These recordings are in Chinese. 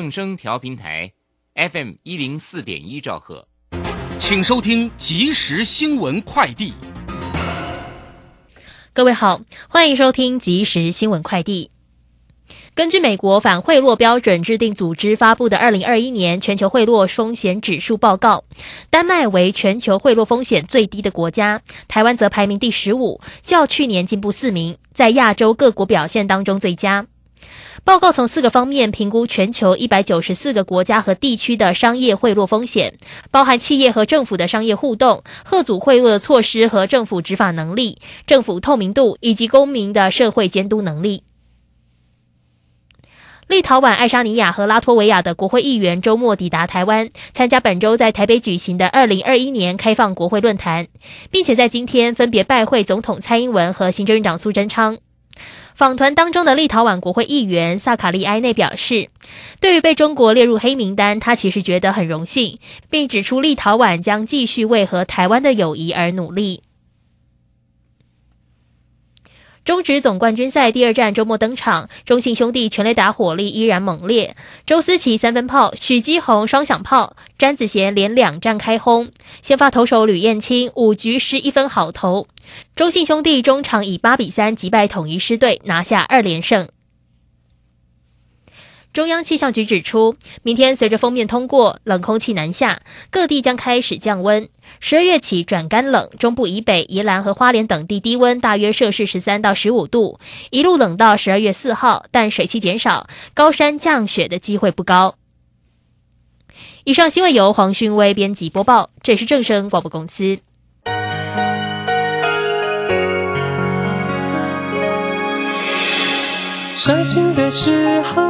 正声调频台，FM 一零四点一兆赫，请收听即时新闻快递。各位好，欢迎收听即时新闻快递。根据美国反贿赂标准制定组织发布的二零二一年全球贿赂风险指数报告，丹麦为全球贿赂风险最低的国家，台湾则排名第十五，较去年进步四名，在亚洲各国表现当中最佳。报告从四个方面评估全球一百九十四个国家和地区的商业贿赂风险，包含企业和政府的商业互动、贺阻贿赂的措施和政府执法能力、政府透明度以及公民的社会监督能力。立陶宛、爱沙尼亚和拉脱维亚的国会议员周末抵达台湾，参加本周在台北举行的二零二一年开放国会论坛，并且在今天分别拜会总统蔡英文和行政院长苏贞昌。访团当中的立陶宛国会议员萨卡利埃内表示，对于被中国列入黑名单，他其实觉得很荣幸，并指出立陶宛将继续为和台湾的友谊而努力。中职总冠军赛第二战周末登场，中信兄弟全垒打火力依然猛烈。周思琪三分炮，许基宏双响炮，詹子贤连两战开轰。先发投手吕彦青五局失一分好投。中信兄弟中场以八比三击败统一狮队，拿下二连胜。中央气象局指出，明天随着封面通过，冷空气南下，各地将开始降温。十二月起转干冷，中部以北、宜兰和花莲等地低温大约摄氏十三到十五度，一路冷到十二月四号，但水汽减少，高山降雪的机会不高。以上新闻由黄勋威编辑播报，这是正声广播公司。伤心的时候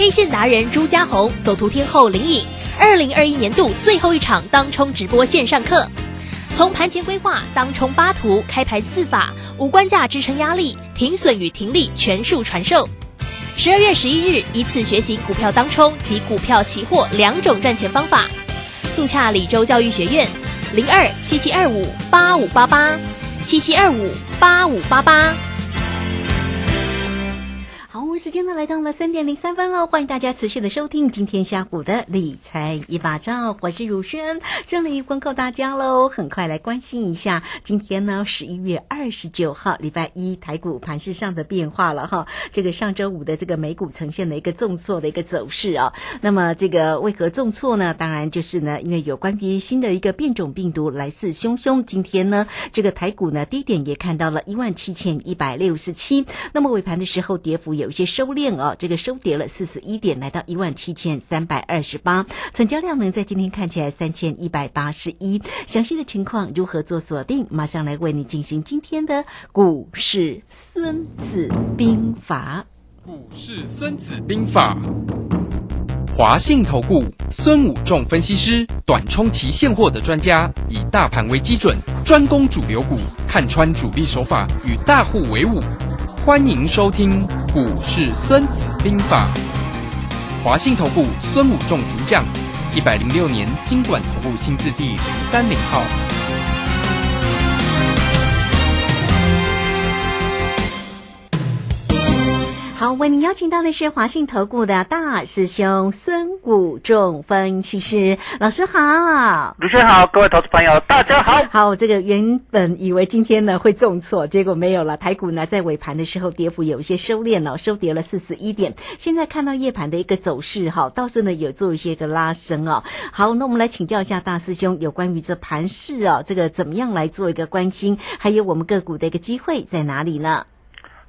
K 线达人朱家红，走图天后林颖，二零二一年度最后一场当冲直播线上课，从盘前规划、当冲八图、开盘四法、五关价支撑压力、停损与停利全数传授。十二月十一日，一次学习股票当冲及股票期货两种赚钱方法。速洽李州教育学院，零二七七二五八五八八七七二五八五八八。时间呢来到了三点零三分喽，欢迎大家持续的收听今天下午的理财一把照，我是汝轩，这里关靠大家喽。很快来关心一下今天呢十一月二十九号礼拜一台股盘市上的变化了哈。这个上周五的这个美股呈现了一个重挫的一个走势啊。那么这个为何重挫呢？当然就是呢，因为有关于新的一个变种病毒来势汹汹。今天呢，这个台股呢低点也看到了一万七千一百六十七，那么尾盘的时候跌幅有一些收敛哦，这个收跌了四十一点，来到一万七千三百二十八，成交量呢在今天看起来三千一百八十一。详细的情况如何做锁定？马上来为你进行今天的股市孙子兵法。股市孙子兵法，华信投顾孙武仲分析师，短冲期现货的专家，以大盘为基准，专攻主流股，看穿主力手法，与大户为伍。欢迎收听股市孙子兵法。华信投顾孙武仲主讲，一百零六年经管投顾新字第零三零号。好，好，为您邀请到的是华信投顾的大师兄孙谷仲分析师老师好。卢轩好，各位投资朋友大家好。好，这个原本以为今天呢会重挫，结果没有了。台股呢在尾盘的时候跌幅有一些收敛了，收跌了四十一点。现在看到夜盘的一个走势，哈，倒是呢有做一些个拉升哦。好，那我们来请教一下大师兄，有关于这盘势啊，这个怎么样来做一个关心，还有我们个股的一个机会在哪里呢？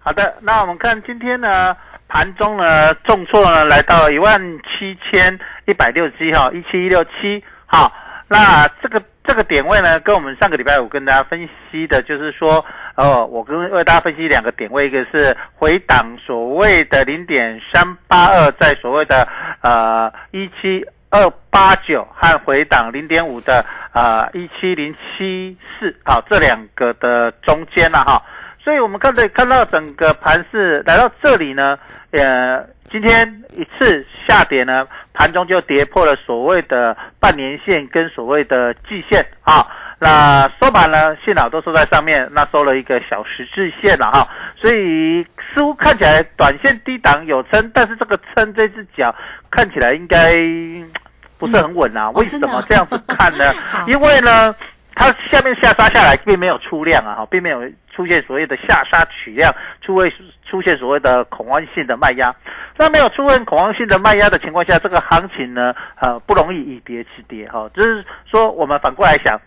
好的，那我们看今天呢，盘中呢重挫呢来到一万七千一百六十七哈，一七一六七好，那这个这个点位呢，跟我们上个礼拜五跟大家分析的，就是说，哦，我跟为大家分析两个点位，一个是回档所谓的零点三八二，在所谓的呃一七二八九和回档零点五的啊一七零七四，好，这两个的中间了哈。所以我们看到看到整个盘势来到这里呢，呃，今天一次下跌呢，盘中就跌破了所谓的半年线跟所谓的季线啊。那收盘呢，幸好都收在上面，那收了一个小十字线了哈。所以似乎看起来短线低档有撑，但是这个撑这只脚看起来应该不是很稳啊。为什么这样子看呢？因为呢。它下面下杀下来，并没有出量啊，哈，并没有出现所谓的下杀取量，出位出现所谓的恐慌性的卖压。那没有出现恐慌性的卖压的情况下，这个行情呢，呃，不容易以跌止跌，哈，就是说我们反过来想，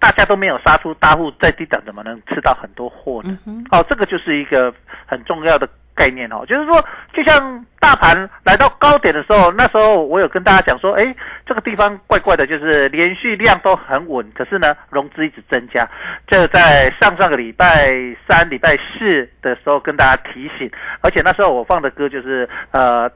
大家都没有杀出大户，在低档怎么能吃到很多货呢？哦，这个就是一个很重要的。概念哦，就是说，就像大盘来到高点的时候，那时候我有跟大家讲说，哎，这个地方怪怪的，就是连续量都很稳，可是呢，融资一直增加。这在上上个礼拜三、礼拜四的时候跟大家提醒，而且那时候我放的歌就是呃，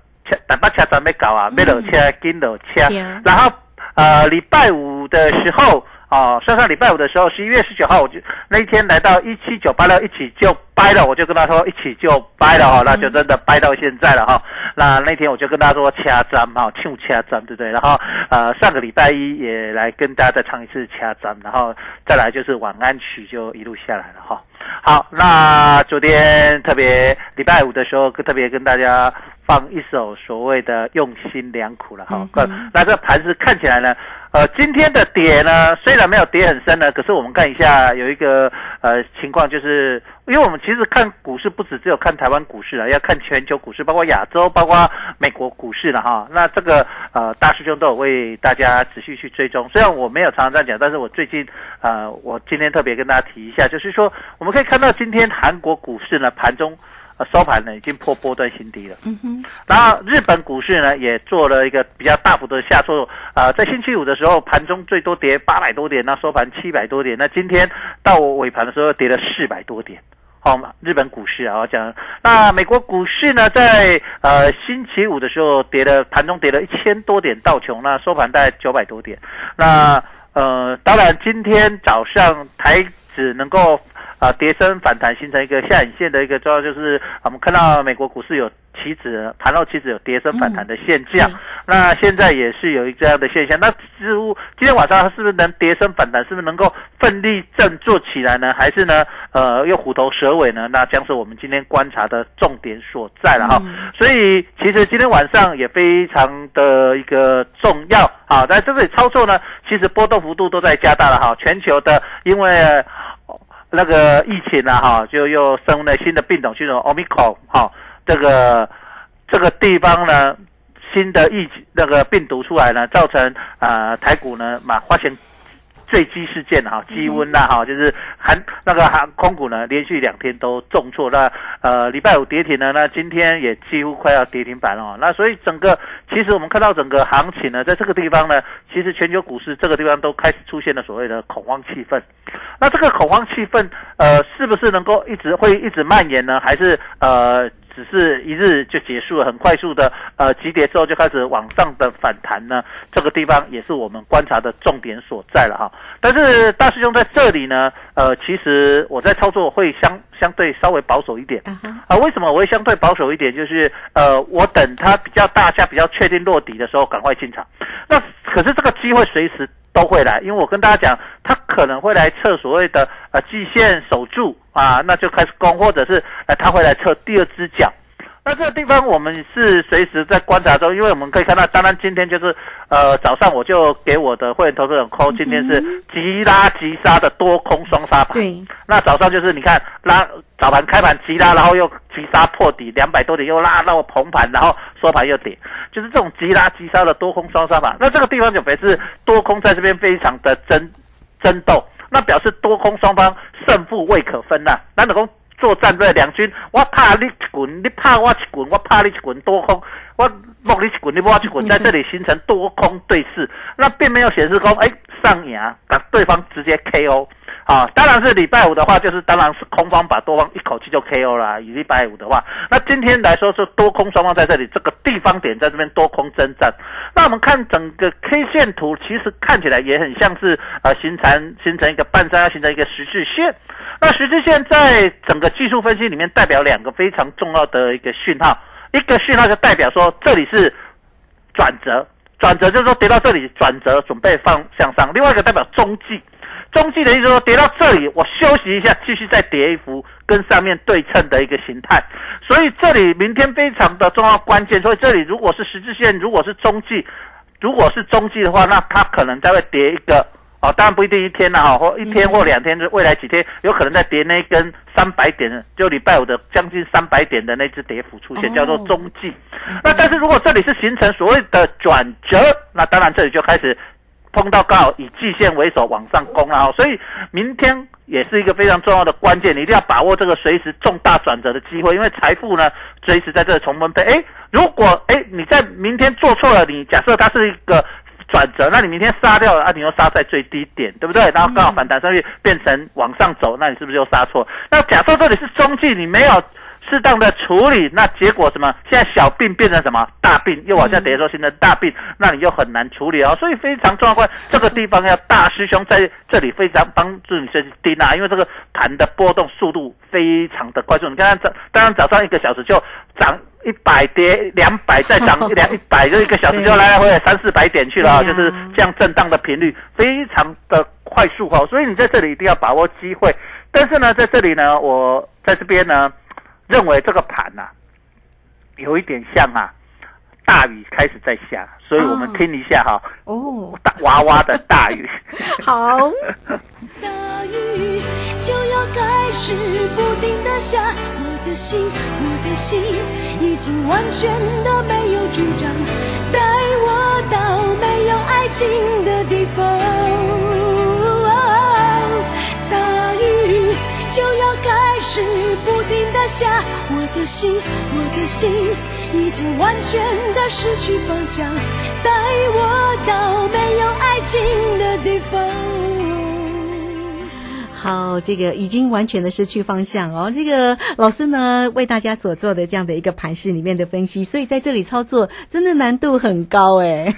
打把车准备搞啊，没落车跟落车，然后呃，礼拜五的时候。哦，上上礼拜五的时候，十一月十九号，我就那一天来到一七九八六，一起就掰了，我就跟他说一起就掰了哈，那就真的掰到现在了哈。那那天我就跟他说掐针哈，就掐针对不对？然后呃，上个礼拜一也来跟大家再唱一次掐针，然后再来就是晚安曲就一路下来了哈。好，那昨天特别礼拜五的时候，特别跟大家放一首所谓的用心良苦了哈。那这盘子看起来呢？呃，今天的跌呢，虽然没有跌很深呢，可是我们看一下有一个呃情况，就是因为我们其实看股市不止只有看台湾股市了，要看全球股市，包括亚洲，包括美国股市了哈。那这个呃大师兄都有为大家持续去追踪。虽然我没有常常这样讲，但是我最近呃，我今天特别跟大家提一下，就是说我们可以看到今天韩国股市呢盘中。呃，收盘呢已经破波段新低了。嗯哼。然后日本股市呢也做了一个比较大幅的下挫。啊，在星期五的时候，盘中最多跌八百多点，那收盘七百多点。那今天到尾盘的时候跌了四百多点。好嘛，日本股市啊，我讲。那美国股市呢，在呃星期五的时候跌了，盘中跌了一千多点到穷，那收盘大概九百多点。那呃，当然今天早上台指能够。啊，跌升反弹形成一个下影线的一个状况，就是我们看到美国股市有期指盘后期指有跌升反弹的现象，那现在也是有一这样的现象。那似乎今天晚上它是不是能跌升反弹？是不是能够奋力振作起来呢？还是呢？呃，又虎头蛇尾呢？那将是我们今天观察的重点所在了哈。所以其实今天晚上也非常的一个重要啊，在这里操作呢，其实波动幅度都在加大了哈。全球的因为。那个疫情呢，哈，就又生了新的病种，就是 Omicron 哈，这个这个地方呢，新的疫那个病毒出来呢，造成啊台股呢，嘛发生。坠机事件哈，低温呐哈，就是航那个航空股呢，连续两天都重挫。那呃，礼拜五跌停呢，那今天也几乎快要跌停板了。那所以整个其实我们看到整个行情呢，在这个地方呢，其实全球股市这个地方都开始出现了所谓的恐慌气氛。那这个恐慌气氛呃，是不是能够一直会一直蔓延呢？还是呃？只是一日就结束了，很快速的，呃，急跌之后就开始往上的反弹呢。这个地方也是我们观察的重点所在了哈。但是大师兄在这里呢，呃，其实我在操作会相相对稍微保守一点啊。为什么我会相对保守一点？就是呃，我等它比较大下、比较确定落底的时候，赶快进场。那可是这个机会随时。都会来，因为我跟大家讲，他可能会来测所谓的呃季线守住啊，那就开始攻，或者是呃他会来测第二只脚。那这个地方我们是随时在观察中，因为我们可以看到，当然今天就是呃早上我就给我的会员投资人扣，今天是急拉急杀的多空双杀盘。对，那早上就是你看拉早盘开盘急拉，然后又急杀破底两百多点，又拉到膨盘，然后收盘又跌，就是这种急拉急杀的多空双杀盘。那这个地方就表示多空在这边非常的争争斗，那表示多空双方胜负未可分呐、那能够作战这两军，我怕你一滚，你怕我一滚，我怕你一滚，多空，我摸你一滚，你摸我一滚，在这里形成多空对峙，那并没有显示说，哎，上扬把对方直接 KO。啊，当然是礼拜五的话，就是当然是空方把多方一口气就 KO 啦。以礼拜五的话，那今天来说是多空双方在这里这个地方点在这边多空征战。那我们看整个 K 线图，其实看起来也很像是呃形成形成一个半山腰，形成一个十字线。那十字线在整个技术分析里面代表两个非常重要的一个讯号，一个讯号就代表说这里是转折，转折就是说跌到这里转折准备放向上，另外一个代表中继。中继的意思说，跌到这里，我休息一下，继续再跌一幅跟上面对称的一个形态。所以这里明天非常的重要关键。所以这里如果是十字线，如果是中继，如果是中继的话，那它可能再会跌一个哦，当然不一定一天了哈，或一天或两天，就未来几天有可能再跌那一根三百点，就礼拜五的将近三百点的那只跌幅出现，叫做中继。那但是如果这里是形成所谓的转折，那当然这里就开始。碰到刚好以季线为首往上攻了哈，所以明天也是一个非常重要的关键，你一定要把握这个随时重大转折的机会，因为财富呢随时在这重分配。哎，如果哎你在明天做错了，你假设它是一个转折，那你明天杀掉了，啊你又杀在最低点，对不对？然后刚好反弹上去变成往上走，那你是不是又杀错？那假设这里是中继，你没有。适当的处理，那结果什么？现在小病变成什么大病，又往下跌，说形成大病，那你就很难处理哦。所以非常重要，这个地方要大师兄在这里非常帮助你去盯啊，因为这个盘的波动速度非常的快速。你看看早，当然早上一个小时就涨一百，跌两百，再涨一两一百，就一个小时就来来回回三四百点去了啊，就是这样震荡的频率非常的快速哈。所以你在这里一定要把握机会。但是呢，在这里呢，我在这边呢。认为这个盘呐、有一点像啊，大雨开始在下，所以我们听一下哈、哦，大娃娃的大雨。好，大雨就要开始不停的下，我的心，我的心已经完全的没有主张，带我到没有爱情的地方。大雨就要开始下，我的心，我的心已经完全的失去方向，带我到没有爱情的地方。好，这个已经完全的失去方向哦。这个老师呢为大家所做的这样的一个盘势里面的分析，所以在这里操作真的难度很高哎。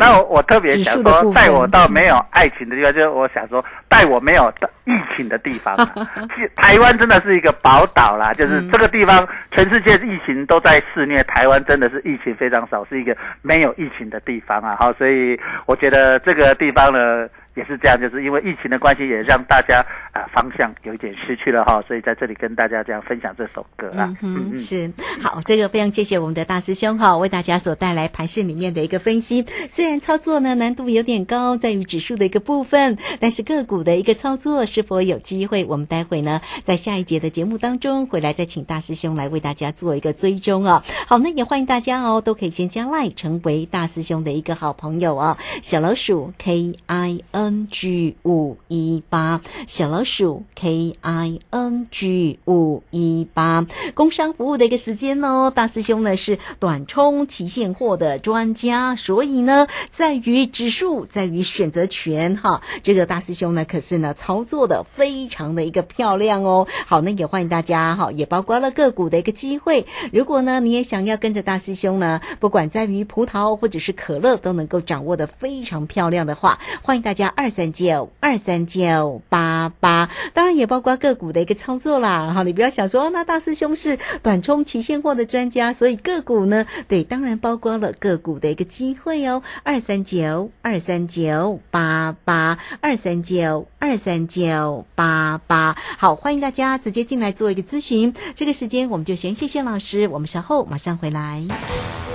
那我我特别想说，带我到没有爱情的地方，就是我想说，带我没有到疫情的地方。其台湾真的是一个宝岛啦，就是这个地方，全世界疫情都在肆虐，台湾真的是疫情非常少，是一个没有疫情的地方啊。好，所以我觉得这个地方呢。也是这样，就是因为疫情的关系，也让大家啊、方向有一点失去了哈，所以在这里跟大家这样分享这首歌啊。嗯嗯，是好，这个非常谢谢我们的大师兄哈，为大家所带来盘市里面的一个分析。虽然操作呢难度有点高，在于指数的一个部分，但是个股的一个操作是否有机会，我们待会呢在下一节的节目当中回来再请大师兄来为大家做一个追踪啊。好，那也欢迎大家哦，都可以先加 line 成为大师兄的一个好朋友哦。小老鼠 K I N G 五一八，小老鼠 K I N G 五一八，工商服务的一个时间哦。大师兄呢是短冲期现货的专家，所以呢，在于指数，在于选择权哈。这个大师兄呢可是呢操作的非常的一个漂亮哦。好，那也欢迎大家哈，也包括了个股的一个机会。如果呢你也想要跟着大师兄呢，不管在于葡萄或者是可乐都能够掌握的非常漂亮的话，欢迎大家二三九二三九八八当然也包括个股的一个操作啦。哈，你不要想说，那大师兄是短冲期现货的专家，所以个股呢，对，当然包括了个股的一个机会哦。二三九二三九八八二三九二三九八八，好，欢迎大家直接进来做一个咨询。这个时间我们就先谢谢老师，我们稍后马上回来。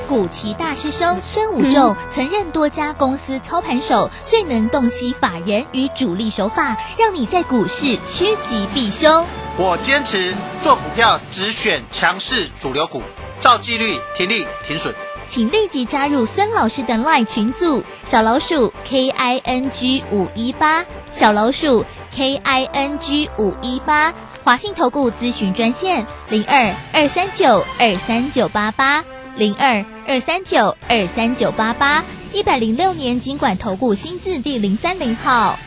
古奇大师兄孙武仲曾任多家公司操盘手，最能洞悉法人与主力手法，让你在股市趋吉避凶。我坚持做股票只选强势主流股，照纪律停利停损。请立即加入孙老师的 LINE 群组，小老鼠 K I N G 五一八，小老鼠 K I N G 五一八，华信投顾咨询专线零二二三九二三九八八零二二三九二三九八八，一百零六年经管投顾新字第零三零号。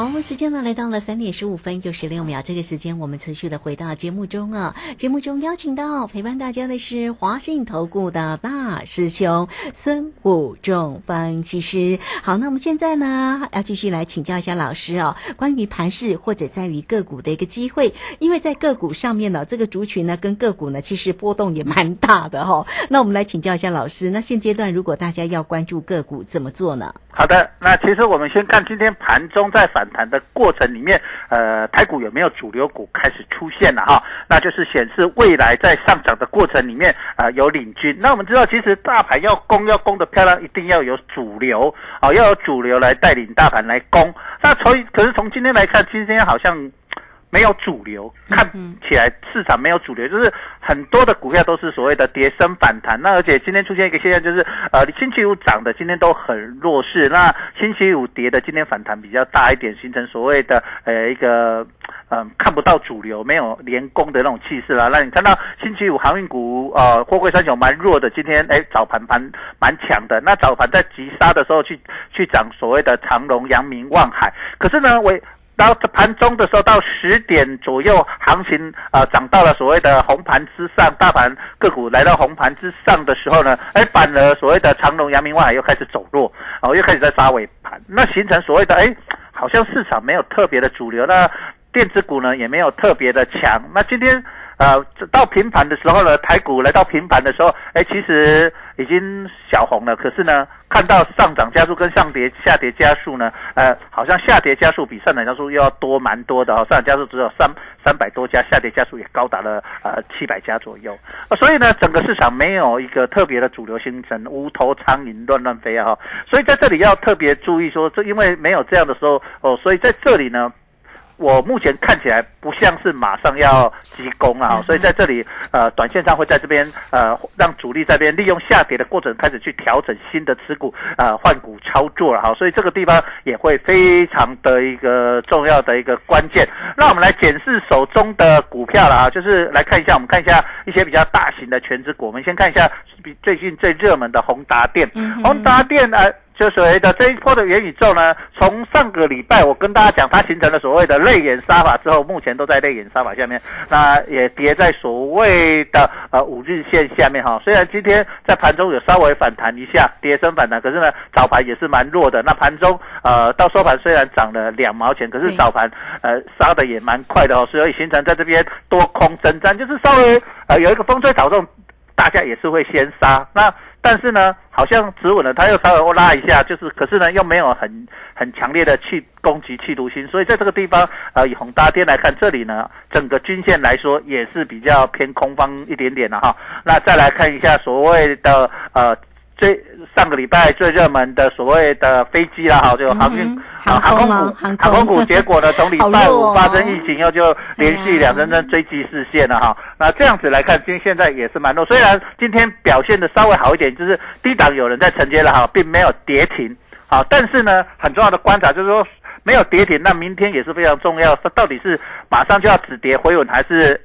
好，时间呢来到了三点十五分又十六秒，这个时间我们持续的回到节目中啊。节目中邀请到陪伴大家的是华信投顾的大师兄孙武仲分析师。好，那我们现在呢要继续来请教一下老师哦，关于盘市或者在于个股的一个机会，因为在个股上面呢，这个族群呢跟个股呢其实波动也蛮大的哈、那我们来请教一下老师，那现阶段如果大家要关注个股，怎么做呢？好的，那其实我们先看今天盘中在反弹的过程里面，呃，台股有没有主流股开始出现了哈？那就是显示未来在上涨的过程里面，呃，有领军。那我们知道，其实大盘要攻要攻的漂亮，一定要有主流啊、要有主流来带领大盘来攻。那从可是从今天来看，今天好像。没有主流，看起来市场没有主流，就是很多的股票都是所谓的跌升反弹。那而且今天出现一个现象，就是呃星期五涨的今天都很弱势，那星期五跌的今天反弹比较大一点，形成所谓的呃一个嗯、看不到主流，没有连攻的那种气势啦。那你看到星期五航运股呃货柜三雄蛮弱的，今天哎早盘盘蛮强的，那早盘在急杀的时候去去涨所谓的长隆、阳明、望海，可是呢为到盘中的时候，到十点左右，行情呃涨到了所谓的红盘之上，大盘个股来到红盘之上的时候呢，哎，反而所谓的长隆、阳明、万海又开始走弱，哦，又开始在杀尾盘，那形成所谓的哎，好像市场没有特别的主流，那电子股呢也没有特别的强，那今天。呃，到平盘的时候呢，台股来到平盘的时候，哎，其实已经小红了。可是呢，看到上涨加速跟上跌下跌加速呢，呃，好像下跌加速比上涨加速又要多蛮多的哦。上涨加速只有三三百多家，下跌加速也高达了呃七百家左右。呃所以呢，整个市场没有一个特别的主流形成，无头苍蝇乱乱飞啊、哈。所以在这里要特别注意说，这因为没有这样的时候哦，所以在这里呢。我目前看起来不像是马上要急攻啊，所以在这里呃，短线上会在这边呃，让主力这边利用下跌的过程开始去调整新的持股呃换股操作了哈，所以这个地方也会非常的一个重要的一个关键。那我们来检视手中的股票了啊，就是来看一下，我们看一下一些比较大型的全职股，我们先看一下比最近最热门的宏达电，宏达电呃。就所谓的这一波的元宇宙呢，从上个礼拜我跟大家讲，它形成了所谓的泪眼杀法之后，目前都在泪眼杀法下面，那也跌在所谓的呃五日线下面哈。虽然今天在盘中有稍微反弹一下，跌升反弹，可是呢早盘也是蛮弱的。那盘中呃到收盘虽然涨了两毛钱，可是早盘呃杀的也蛮快的哦，所以形成在这边多空争战，就是稍微呃有一个风吹草动，大家也是会先杀那。但是呢，好像止稳了，它又稍微拉一下，就是，可是呢，又没有很很强烈的去攻击企图心，所以在这个地方，呃，以宏大电来看，这里呢，整个均线来说也是比较偏空方一点点的哈。那再来看一下所谓的呃。最上个礼拜最热门的所谓的飞机啦，哈，就航运、啊航空股、航空股，结果呢，从礼拜五发生疫情以后，就连续两根针追击视线了哈。那这样子来看，今现在也是蛮弱，虽然今天表现的稍微好一点，就是低档有人在承接了哈，并没有跌停，好，但是呢，很重要的观察就是说。没有跌停，那明天也是非常重要。它到底是马上就要止跌回稳，还是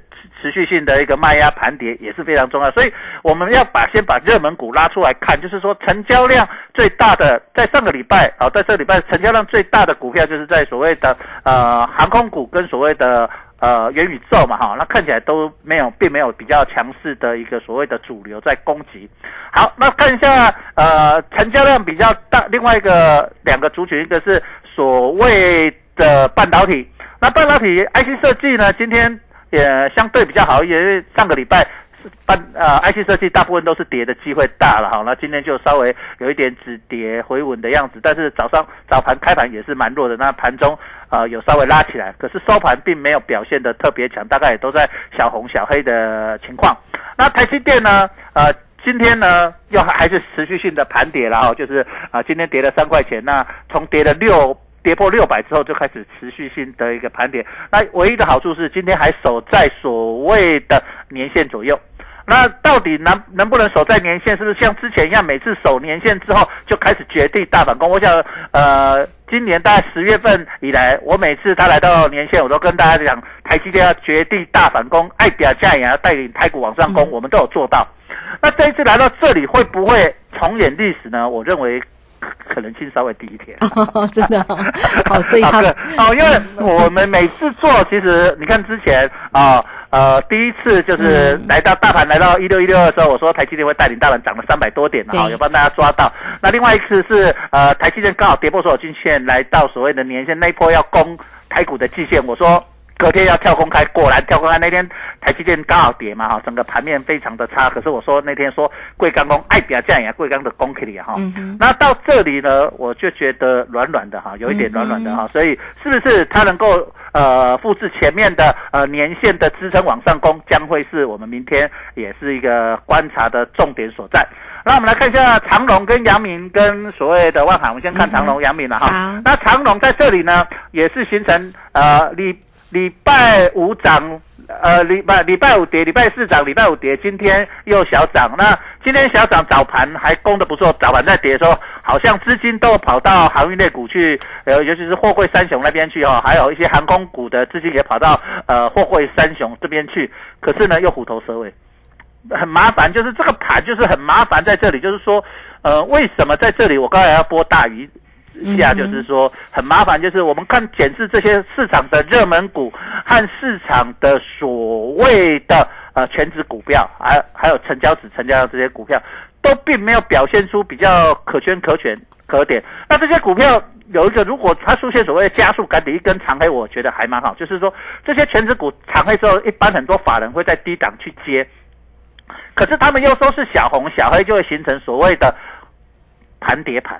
持续性的一个卖压盘跌，也是非常重要。所以我们要把先把热门股拉出来看，就是说成交量最大的，在上个礼拜啊，在这个礼拜成交量最大的股票，就是在所谓的呃航空股跟所谓的。呃，元宇宙嘛，哈，那看起来都没有，并没有比较强势的一个所谓的主流在攻击。好，那看一下，呃，成交量比较大，另外一个两个族群，一个是所谓的半导体。那半导体 IC 设计呢，今天也相对比较好一点，因为上个礼拜半呃 IC 设计大部分都是跌的机会大了哈。那今天就稍微有一点止跌回稳的样子，但是早上早盘开盘也是蛮弱的，那盘中呃有稍微拉起来，可是收盘并没有表现的特别强，大概也都在小红小黑的情况。那台积电呢，呃。今天呢，又还是持续性的盘跌了哈，就是啊，今天跌了三块钱，那从跌了六跌破六百之后，就开始持续性的一个盘跌。那唯一的好处是今天还守在所谓的年线左右。那到底能能不能守在年线？是不是像之前一样，每次守年线之后就开始绝地大反攻？我想，呃，今年大概十月份以来，我每次他来到年线，我都跟大家讲，台积电要绝地大反攻，爱表价也要带领台股往上攻，我们都有做到。那这一次来到这里会不会重演历史呢？我认为可能性稍微低一点。真的 好，所以他哦，因为我们每次做，其实你看之前啊呃，第一次就是来到大盘来到一六一六的时候，我说台积电会带领大盘涨了三百多点啊，有帮大家抓到。那另外一次是呃台积电刚好跌破所有均线，来到所谓的年线那一波要攻台股的季线，我说。隔天要跳空开，果然跳空开那天台积电刚好跌嘛哈，整个盘面非常的差。可是我说那天说贵钢工爱表这样贵钢的工可以哈，那到这里呢，我就觉得软软的哈，有一点软软的哈，所以是不是它能够呃复制前面的呃年线的支撑往上攻，将会是我们明天也是一个观察的重点所在。那我们来看一下长隆跟阳明跟所谓的万海，我们先看长隆、阳明了哈。那长隆在这里呢，也是形成呃你。礼拜五涨，呃，礼拜礼拜五跌，礼拜四涨，礼拜五跌，今天又小涨。那今天小涨，早盘还攻的不错，早盘在跌的时候，好像资金都跑到航运类股去，呃，尤其是货柜三雄那边去哦，还有一些航空股的资金也跑到呃货柜三雄这边去。可是呢，又虎头蛇尾，很麻烦，就是这个盘就是很麻烦，在这里就是说，呃，为什么在这里我刚才要播大鱼？下就是说很麻烦，就是我们看检视这些市场的热门股和市场的所谓的呃全值股票，还还有成交值成交的这些股票，都并没有表现出比较可圈可选可点。那这些股票有一个，如果它出现所谓的加速赶底一根长黑，我觉得还蛮好。就是说这些全值股长黑之后，一般很多法人会在低档去接，可是他们又说是小红小黑，就会形成所谓的盘跌盘。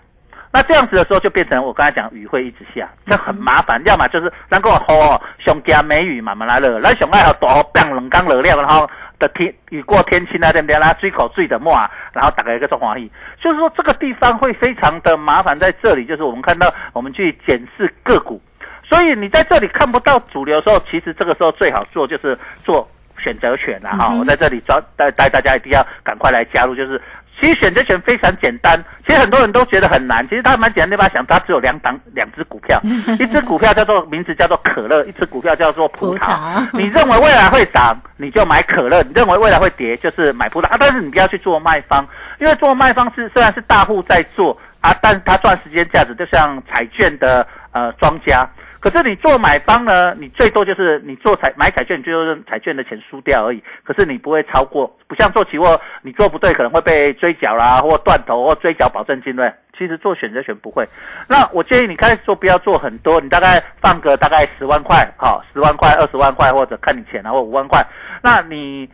那这样子的时候，就变成我刚才讲雨会一直下，这很麻烦。要么就是能够吼熊加梅雨慢慢来了，那熊爱好大变冷刚热量，然后的天雨过天晴啊，对不对？然后追口追的末啊，然后打开一个中华意，就是说这个地方会非常的麻烦。在这里，就是我们看到我们去检视个股，所以你在这里看不到主流的时候，其实这个时候最好做就是做选择权了哈。我在这里招带带大家一定要赶快来加入，就是。其实选择权非常简单，其实很多人都觉得很难，其实它蛮简单。你把它想，它只有两档 两只股票，一只股票叫做名字叫做可乐，一只股票叫做葡萄。你认为未来会涨，你就买可乐；你认为未来会跌，就是买葡萄啊。但是你不要去做卖方，因为做卖方是虽然是大户在做啊，但是他赚时间价值，就像彩券的呃庄家。可是你做买方呢，你最多就是你做彩买彩券，你最多是彩券的钱输掉而已。可是你不会超过，不像做期货，你做不对可能会被追缴啦，或断头，或追缴保证金对。其实做选择权不会。那我建议你开始做不要做很多，你大概放个大概十万块，好，十万块、二十万块，或者看你钱啊，或五万块。那你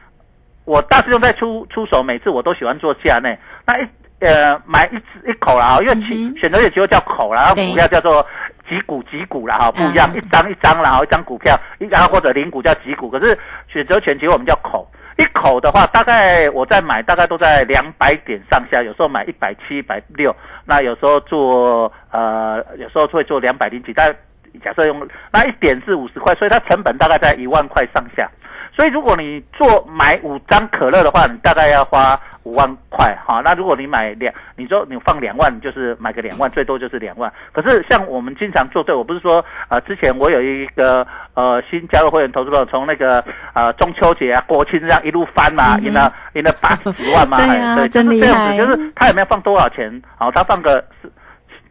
我大师兄在出出手，每次我都喜欢做价内。那一呃买一只一口啦，因为选择权期货叫口啦，然后股票叫做。几股几股了哈，不一样，一张一张然后一张股票，一张或者零股叫几股，可是选择权其实我们叫口，一口的话大概我在买大概都在两百点上下，有时候买一百七、一百六，那有时候做呃有时候会做两百零几，但假设用那一点是五十块，所以它成本大概在一万块上下。所以如果你做买五张可乐的话，你大概要花五万块哈。那如果你买两，你说你放两万，就是买个两万，最多就是两万。可是像我们经常做对，我不是说啊，之前我有一个呃新加入会员投资朋友，从那个呃中秋节啊、国庆这样一路翻嘛，赢了赢了八十几万嘛，对呀，就是这样子，就是他有没有放多少钱？好，他放个十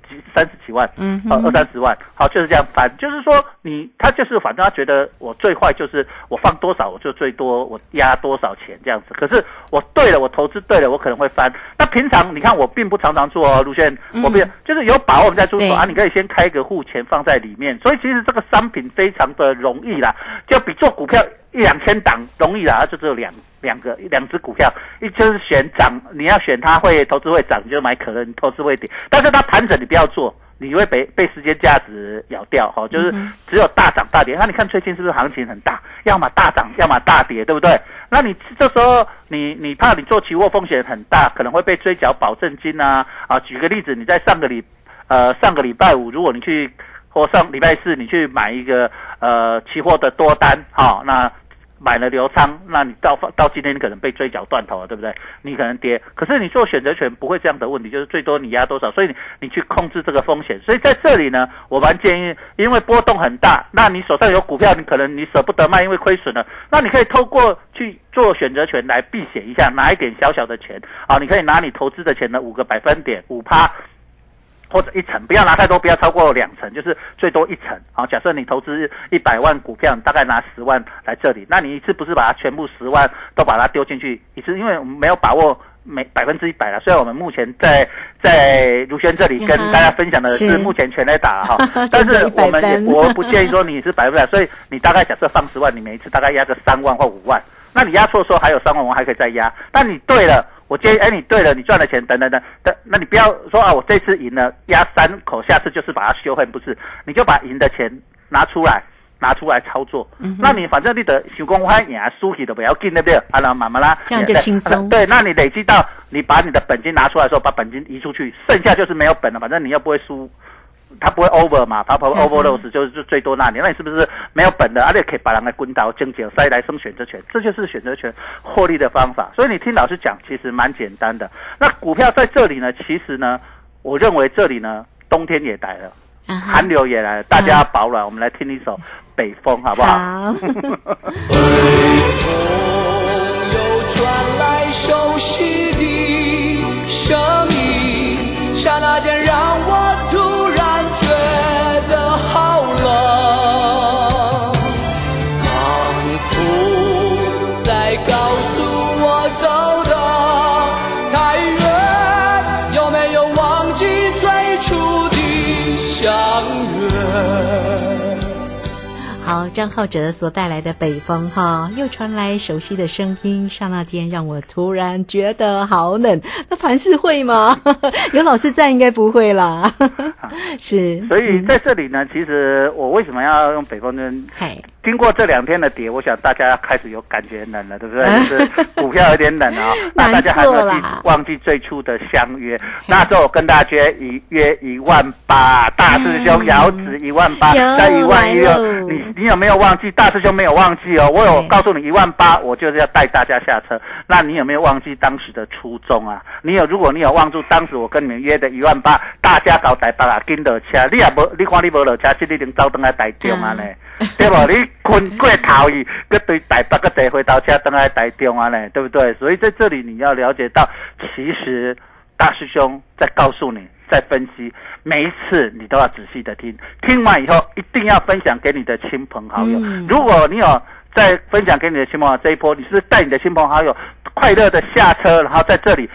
几三十几万，嗯二三十万，好就是这样翻，就是说你他就是反正他觉得我最坏就是我放多少我就最多我压多少钱这样子，可是我对了，我投资对了，我可能会翻。那平常你看我并不常常做哦，卢轩，嗯我并就是有把握我们在出手啊，你可以先开一个户钱放在里面，所以其实这个商品非常的容易啦，就比做股票一两千档容易啦，它就只有两两个两只股票，一就是选涨，你要选它会投资会涨，你就买可乐，你投资会跌，但是它盘整你不要做。你会被被时间价值咬掉哈，就是只有大涨大跌。那你看最近是不是行情很大？要么大涨，要么大跌，对不对？那你这时候你你怕你做期货风险很大，可能会被追缴保证金啊啊！举个例子，你在上个礼呃上个礼拜五，如果你去或上礼拜四你去买一个呃期货的多单，好、那买了流仓，那你到到今天你可能被追缴断头了，对不对？你可能跌，可是你做选择权不会这样的问题，就是最多你压多少，所以你你去控制这个风险。所以在这里呢，我蛮建议，因为波动很大，那你手上有股票，你可能你舍不得卖，因为亏损了，那你可以透过去做选择权来避险一下，拿一点小小的钱好，你可以拿你投资的钱的五个百分点，五趴。或者一层，不要拿太多，不要超过两层，就是最多一层。好，假设你投资一百万股票，你大概拿十万来这里，那你一次不是把它全部十万都把它丢进去一次，因为我们没有把握每百分之一百了。虽然我们目前在在卢轩这里跟大家分享的是是目前全在打哈，但真的100是我们也我不建议说你是百分百，所以你大概假设放十万，你每一次大概压个三万或五万，那你压错的时候还有三万，我还可以再压。但你对了。我建议，哎，你对了，你赚了钱，等等等，等，那你不要说啊，我这次赢了，压三口，下次就是把它修恨，不是？你就把赢的钱拿出来，拿出来操作。嗯那你反正你的想公欢赢输起的不要紧，对不对？啊，那慢慢啦，这样就轻松对，那你累积到你把你的本金拿出来的时候，把本金移出去，剩下就是没有本了，反正你又不会输。它不会 over 嘛，它不会嗯 over loss 就是就最多那年，那你是不是没有本的？而且可以把人来滚倒、精简塞来生选择权，这就是选择权获利的方法。所以你听老师讲，其实蛮简单的。那股票在这里呢，其实呢，我认为这里呢，冬天也来了，寒流也来了，大家要保暖。我们来听一首《北风》，好不好？好，又传来熟悉的声音，刹那间让张浩哲所带来的北风哈，又传来熟悉的声音，刹那间让我突然觉得好冷。那盘是会吗？有老师在，应该不会啦。是，所以在这里呢，其实我为什么要用北风呢？嗨，经过这两天的跌，我想大家开始有感觉冷了，对不对？嗯就是股票有点冷啊、那大家还没有忘记最初的相约？那时候我跟大家约一约一万八，大师兄遥指一万八，有在一万一你你有没有忘记？大师兄没有忘记哦，我有告诉你一万八，我就是要带大家下车。那你有没有忘记当时的初衷啊？你有，如果你有忘住当时我跟你们约的一万八，大家搞台北啊，跟落车，你也无，你看你无落车，这你能走登来台中啊呢？对无？你困过头去，个对台北个坐回头车登来台中啊呢？对不对？所以在这里你要了解到，其实大师兄在告诉你，在分析，每一次你都要仔细的听，听完以后一定要分享给你的亲朋好友。嗯如果你有在分享给你的亲朋好友这一波，你是带你的亲朋好友快乐的下车，然后在这里。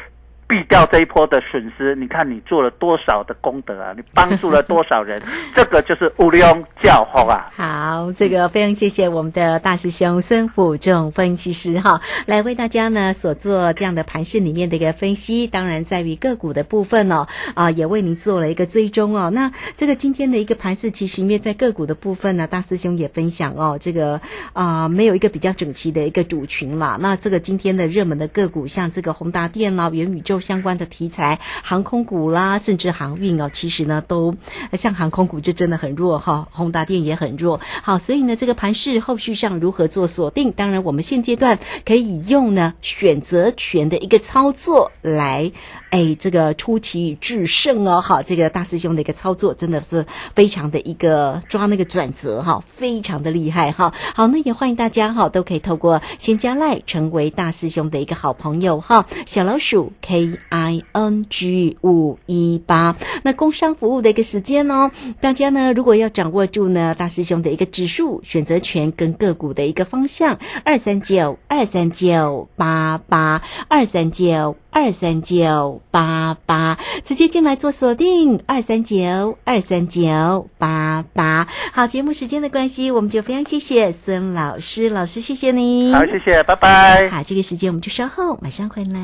避掉这一波的损失，你看你做了多少的功德啊！你帮助了多少人？这个就是无量教化啊！好，这个非常谢谢我们的大师兄孙虎仲分析师哈，来为大家呢所做这样的盘势里面的一个分析。当然，在于个股的部分哦，啊，也为您做了一个追踪哦。那这个今天的一个盘势，其实因为在个股的部分呢，大师兄也分享哦，这个啊、没有一个比较整齐的一个主群啦。那这个今天的热门的个股，像这个宏达电啦、元宇宙相关的题材、航空股啦，甚至航运哦，其实呢都像航空股就真的很弱哈，宏达电也很弱。好，所以呢，这个盘势后续上如何做锁定？当然，我们现阶段可以用呢选择权的一个操作来哎，这个出奇制胜哦，哈，这个大师兄的一个操作真的是非常的一个抓那个转折哈，非常的厉害哈。好，那也欢迎大家哈，都可以透过先加赖成为大师兄的一个好朋友哈。小老鼠 K I N G 五一八，那工商服务的一个时间哦，大家呢如果要掌握住呢大师兄的一个指数选择权跟个股的一个方向，二三九二三九八八二三九。二三九八八，直接进来做锁定，二三九二三九八八。好，节目时间的关系，我们就非常谢谢孙老师，老师谢谢你。好，谢谢，拜拜。好，这个时间我们就稍后马上回来。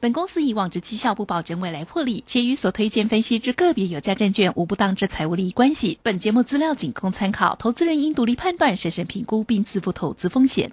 本公司以往之绩效不保证未来获利，且与所推荐分析之个别有价证券无不当之财务利益关系。本节目资料仅供参考，投资人应独立判断、审慎评估并自负投资风险。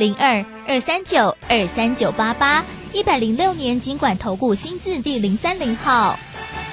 零二二三九二三九八八，一百零六年尽管投顾新字第零三零号。